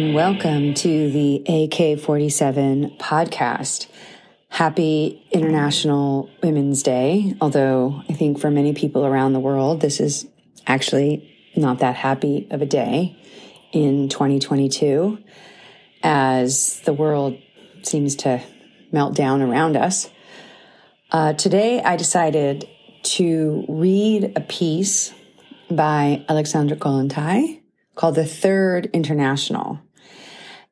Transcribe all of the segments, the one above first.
and welcome to the AK 47 podcast. Happy International Women's Day. Although I think for many people around the world, this is actually not that happy of a day in 2022 as the world seems to melt down around us. Uh, today, I decided to read a piece by Alexandra Kollontai called The Third International.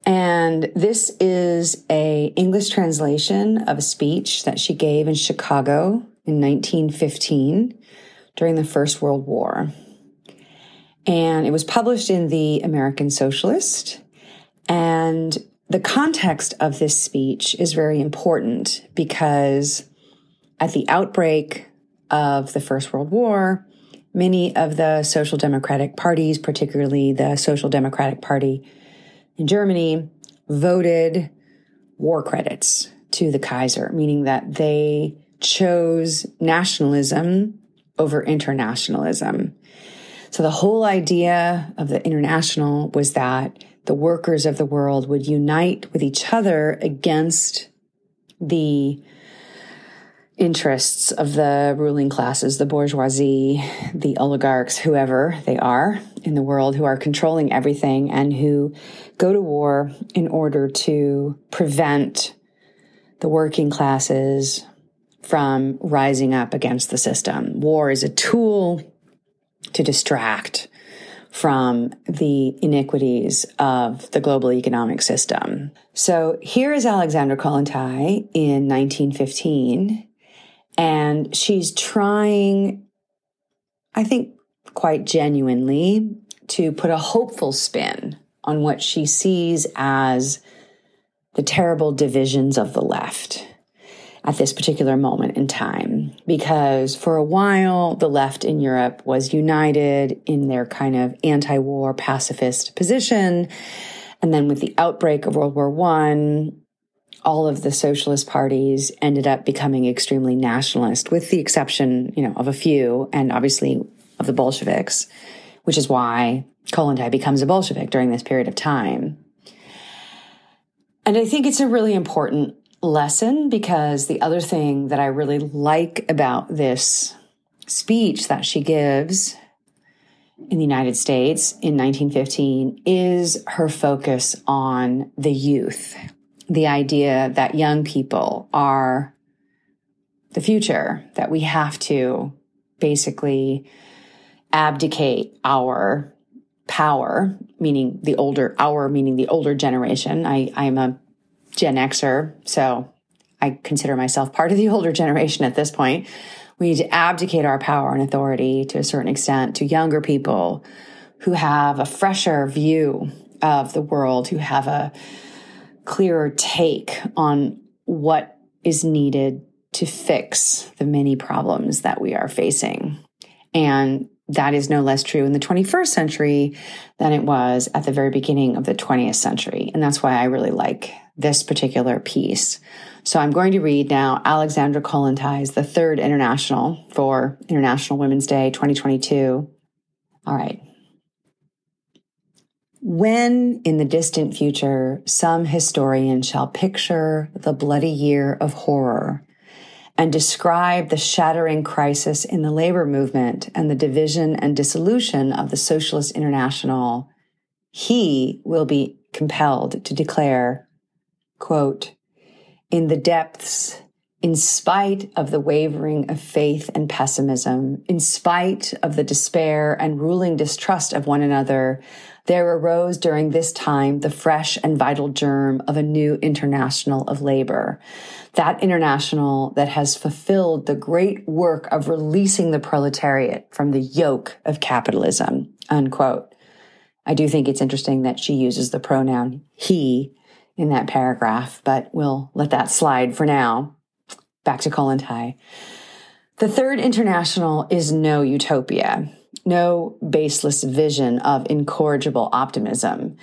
And this is a English translation of a speech that she gave in Chicago in 1915 during the First World War. And it was published in the American Socialist. And the context of this speech is very important because at the outbreak of the First World War, many of the social democratic parties, particularly the Social Democratic Party in Germany, voted war credits to the Kaiser, meaning that they chose nationalism over internationalism. So the whole idea of the international was that the workers of the world would unite with each other against the interests of the ruling classes, the bourgeoisie, the oligarchs, whoever they are in the world who are controlling everything and who go to war in order to prevent the working classes from rising up against the system. War is a tool to distract from the iniquities of the global economic system. So here is Alexander Kollontai in 1915 and she's trying, I think, quite genuinely to put a hopeful spin on what she sees as the terrible divisions of the left at this particular moment in time. Because for a while, the left in Europe was united in their kind of anti war pacifist position. And then with the outbreak of World War I, all of the socialist parties ended up becoming extremely nationalist, with the exception, you know, of a few, and obviously of the Bolsheviks, which is why Kollontai becomes a Bolshevik during this period of time. And I think it's a really important lesson because the other thing that I really like about this speech that she gives in the United States in 1915 is her focus on the youth the idea that young people are the future, that we have to basically abdicate our power, meaning the older, our meaning the older generation. I, I'm a Gen Xer, so I consider myself part of the older generation at this point. We need to abdicate our power and authority to a certain extent to younger people who have a fresher view of the world, who have a clearer take on what is needed to fix the many problems that we are facing. And that is no less true in the 21st century than it was at the very beginning of the 20th century. And that's why I really like this particular piece. So I'm going to read now Alexandra Kollontai's The Third International for International Women's Day 2022. All right. When in the distant future some historian shall picture the bloody year of horror and describe the shattering crisis in the labor movement and the division and dissolution of the Socialist International, he will be compelled to declare, quote, in the depths in spite of the wavering of faith and pessimism, in spite of the despair and ruling distrust of one another, there arose during this time the fresh and vital germ of a new international of labor. That international that has fulfilled the great work of releasing the proletariat from the yoke of capitalism, unquote. I do think it's interesting that she uses the pronoun he in that paragraph, but we'll let that slide for now back to Kollontai. The third international is no utopia, no baseless vision of incorrigible optimism.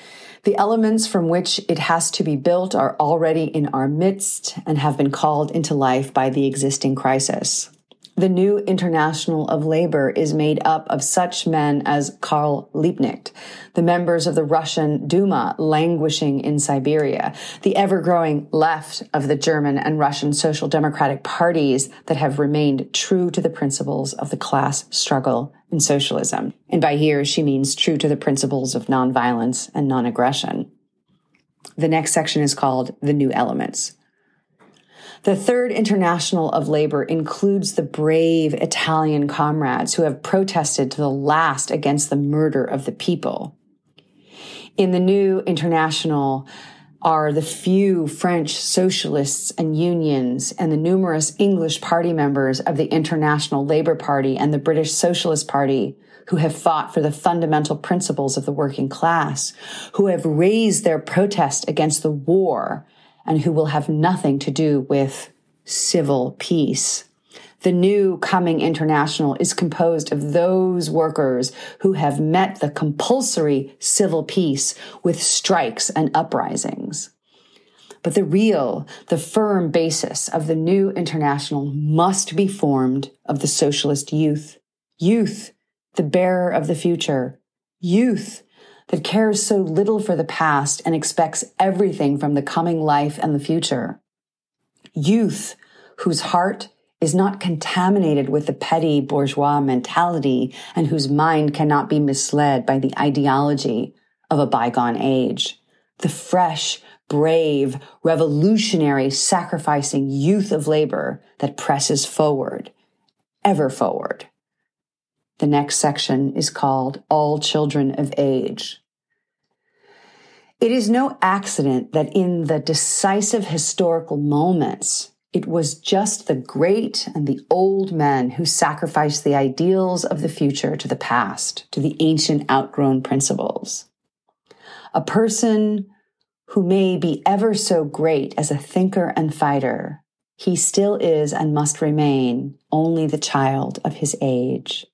The elements from which it has to be built are already in our midst and have been called into life by the existing crisis. The new International of Labor is made up of such men as Karl Liebknecht, the members of the Russian Duma languishing in Siberia, the ever growing left of the German and Russian social democratic parties that have remained true to the principles of the class struggle in socialism. And by here, she means true to the principles of nonviolence and non-aggression. The next section is called The New Elements. The Third International of Labor includes the brave Italian comrades who have protested to the last against the murder of the people. In the New International are the few French socialists and unions and the numerous English party members of the International Labor Party and the British Socialist Party who have fought for the fundamental principles of the working class, who have raised their protest against the war and who will have nothing to do with civil peace. The new coming international is composed of those workers who have met the compulsory civil peace with strikes and uprisings. But the real, the firm basis of the new international must be formed of the socialist youth. Youth, the bearer of the future. Youth, that cares so little for the past and expects everything from the coming life and the future. Youth whose heart is not contaminated with the petty bourgeois mentality and whose mind cannot be misled by the ideology of a bygone age. The fresh, brave, revolutionary, sacrificing youth of labor that presses forward, ever forward. The next section is called All Children of Age. It is no accident that in the decisive historical moments, it was just the great and the old men who sacrificed the ideals of the future to the past, to the ancient outgrown principles. A person who may be ever so great as a thinker and fighter, he still is and must remain only the child of his age.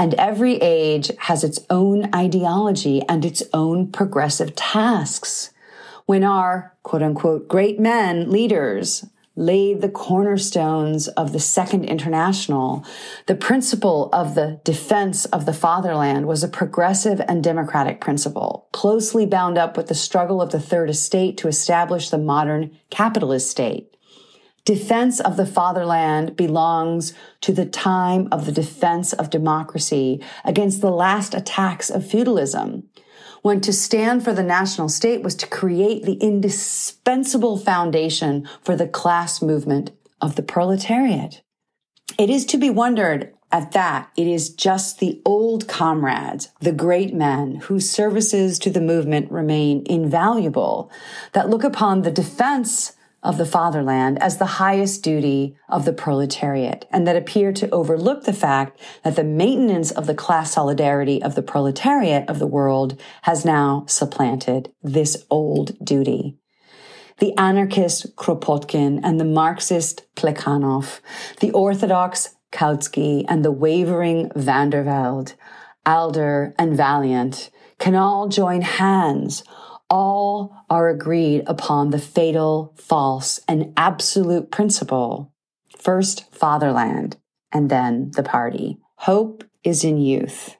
And every age has its own ideology and its own progressive tasks. When our quote unquote great men, leaders, laid the cornerstones of the Second International, the principle of the defense of the fatherland was a progressive and democratic principle, closely bound up with the struggle of the Third Estate to establish the modern capitalist state. Defense of the fatherland belongs to the time of the defense of democracy against the last attacks of feudalism, when to stand for the national state was to create the indispensable foundation for the class movement of the proletariat. It is to be wondered at that it is just the old comrades, the great men whose services to the movement remain invaluable, that look upon the defense of the fatherland as the highest duty of the proletariat and that appear to overlook the fact that the maintenance of the class solidarity of the proletariat of the world has now supplanted this old duty. The anarchist Kropotkin and the Marxist Plekhanov, the orthodox Kautsky and the wavering Vandervelde, Adler and Vaillant can all join hands all are agreed upon the fatal, false, and absolute principle. First, fatherland, and then the party. Hope is in youth.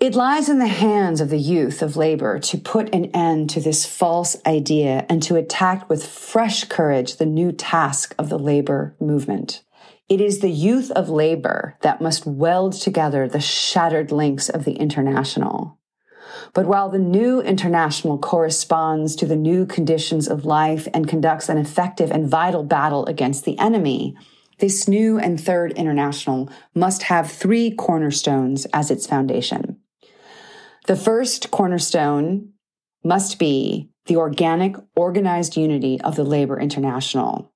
It lies in the hands of the youth of labor to put an end to this false idea and to attack with fresh courage the new task of the labor movement. It is the youth of labor that must weld together the shattered links of the international. But while the new international corresponds to the new conditions of life and conducts an effective and vital battle against the enemy, this new and third international must have three cornerstones as its foundation. The first cornerstone must be the organic, organized unity of the labor international.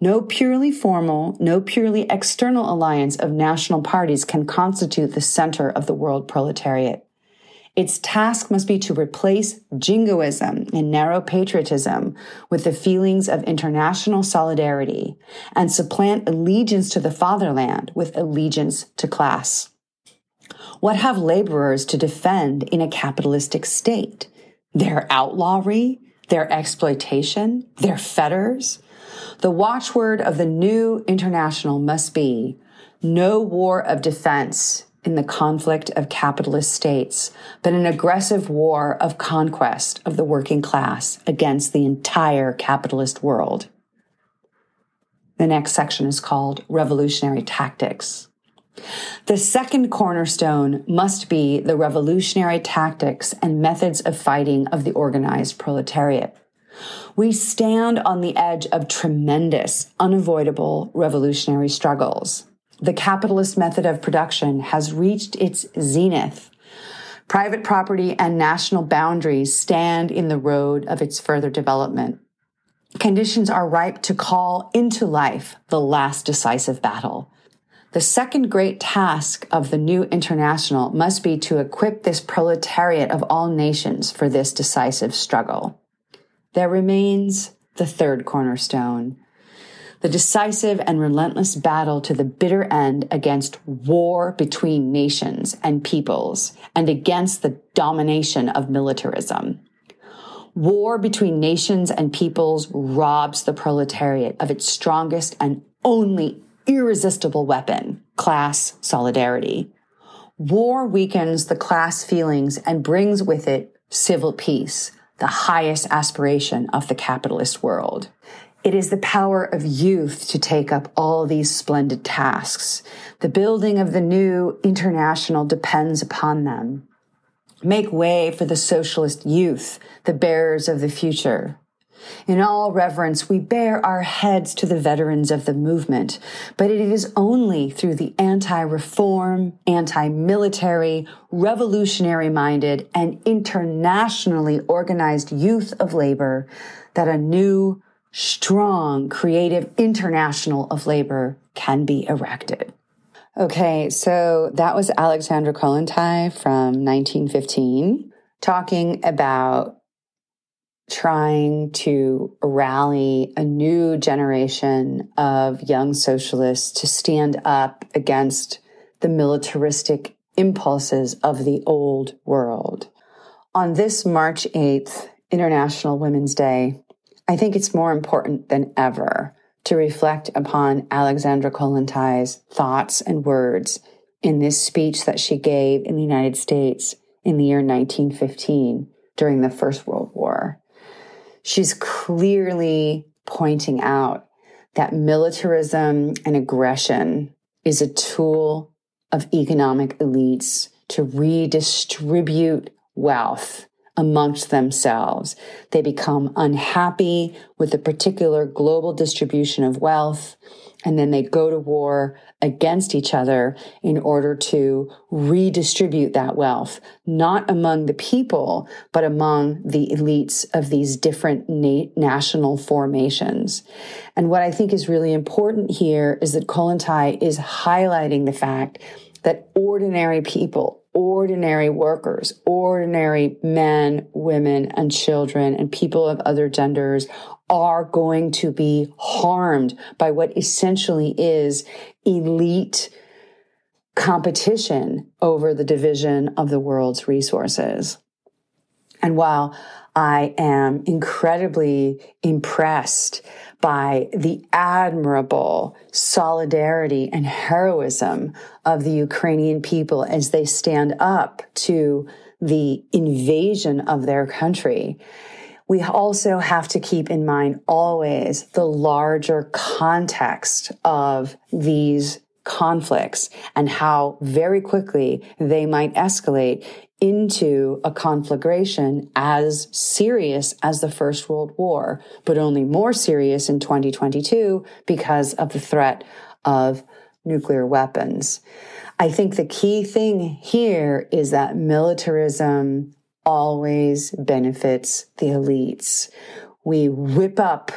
No purely formal, no purely external alliance of national parties can constitute the center of the world proletariat. Its task must be to replace jingoism and narrow patriotism with the feelings of international solidarity and supplant allegiance to the fatherland with allegiance to class. What have laborers to defend in a capitalistic state? Their outlawry? Their exploitation? Their fetters? The watchword of the new international must be no war of defense in the conflict of capitalist states, but an aggressive war of conquest of the working class against the entire capitalist world. The next section is called Revolutionary Tactics. The second cornerstone must be the revolutionary tactics and methods of fighting of the organized proletariat. We stand on the edge of tremendous, unavoidable revolutionary struggles. The capitalist method of production has reached its zenith. Private property and national boundaries stand in the road of its further development. Conditions are ripe to call into life the last decisive battle. The second great task of the new international must be to equip this proletariat of all nations for this decisive struggle. There remains the third cornerstone, the decisive and relentless battle to the bitter end against war between nations and peoples and against the domination of militarism. War between nations and peoples robs the proletariat of its strongest and only irresistible weapon, class solidarity. War weakens the class feelings and brings with it civil peace, the highest aspiration of the capitalist world. It is the power of youth to take up all these splendid tasks. The building of the new international depends upon them. Make way for the socialist youth, the bearers of the future. In all reverence, we bare our heads to the veterans of the movement, but it is only through the anti-reform, anti-military, revolutionary minded, and internationally organized youth of labor that a new, strong, creative international of labor can be erected. Okay, so that was Alexandra Kollontai from 1915 talking about trying to rally a new generation of young socialists to stand up against the militaristic impulses of the old world. On this March 8th, International Women's Day, I think it's more important than ever to reflect upon Alexandra Kollontai's thoughts and words in this speech that she gave in the United States in the year 1915 during the First World War. She's clearly pointing out that militarism and aggression is a tool of economic elites to redistribute wealth amongst themselves. They become unhappy with the particular global distribution of wealth and then they go to war against each other in order to redistribute that wealth, not among the people, but among the elites of these different na- national formations. And what I think is really important here is that Kollontai is highlighting the fact that ordinary people, ordinary workers, ordinary men, women, and children, and people of other genders are going to be harmed by what essentially is elite competition over the division of the world's resources. And while I am incredibly impressed by the admirable solidarity and heroism of the Ukrainian people as they stand up to the invasion of their country. We also have to keep in mind always the larger context of these conflicts and how very quickly they might escalate into a conflagration as serious as the First World War, but only more serious in 2022 because of the threat of nuclear weapons. I think the key thing here is that militarism always benefits the elites. We whip up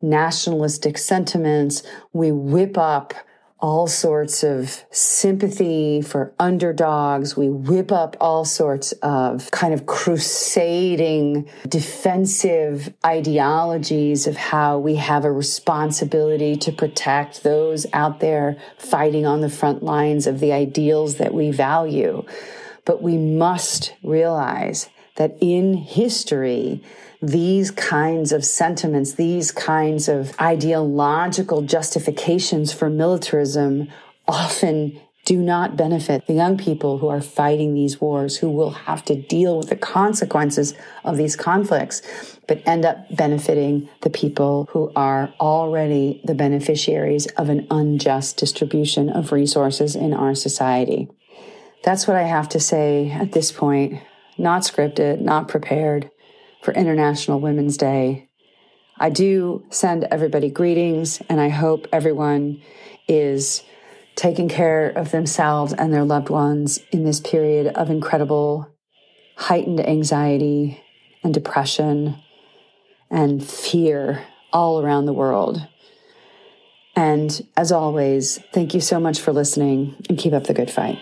nationalistic sentiments. We whip up all sorts of sympathy for underdogs. We whip up all sorts of kind of crusading defensive ideologies of how we have a responsibility to protect those out there fighting on the front lines of the ideals that we value. But we must realize that in history, these kinds of sentiments, these kinds of ideological justifications for militarism often do not benefit the young people who are fighting these wars, who will have to deal with the consequences of these conflicts, but end up benefiting the people who are already the beneficiaries of an unjust distribution of resources in our society. That's what I have to say at this point. Not scripted, not prepared for International Women's Day. I do send everybody greetings, and I hope everyone is taking care of themselves and their loved ones in this period of incredible heightened anxiety and depression and fear all around the world. And as always, thank you so much for listening and keep up the good fight.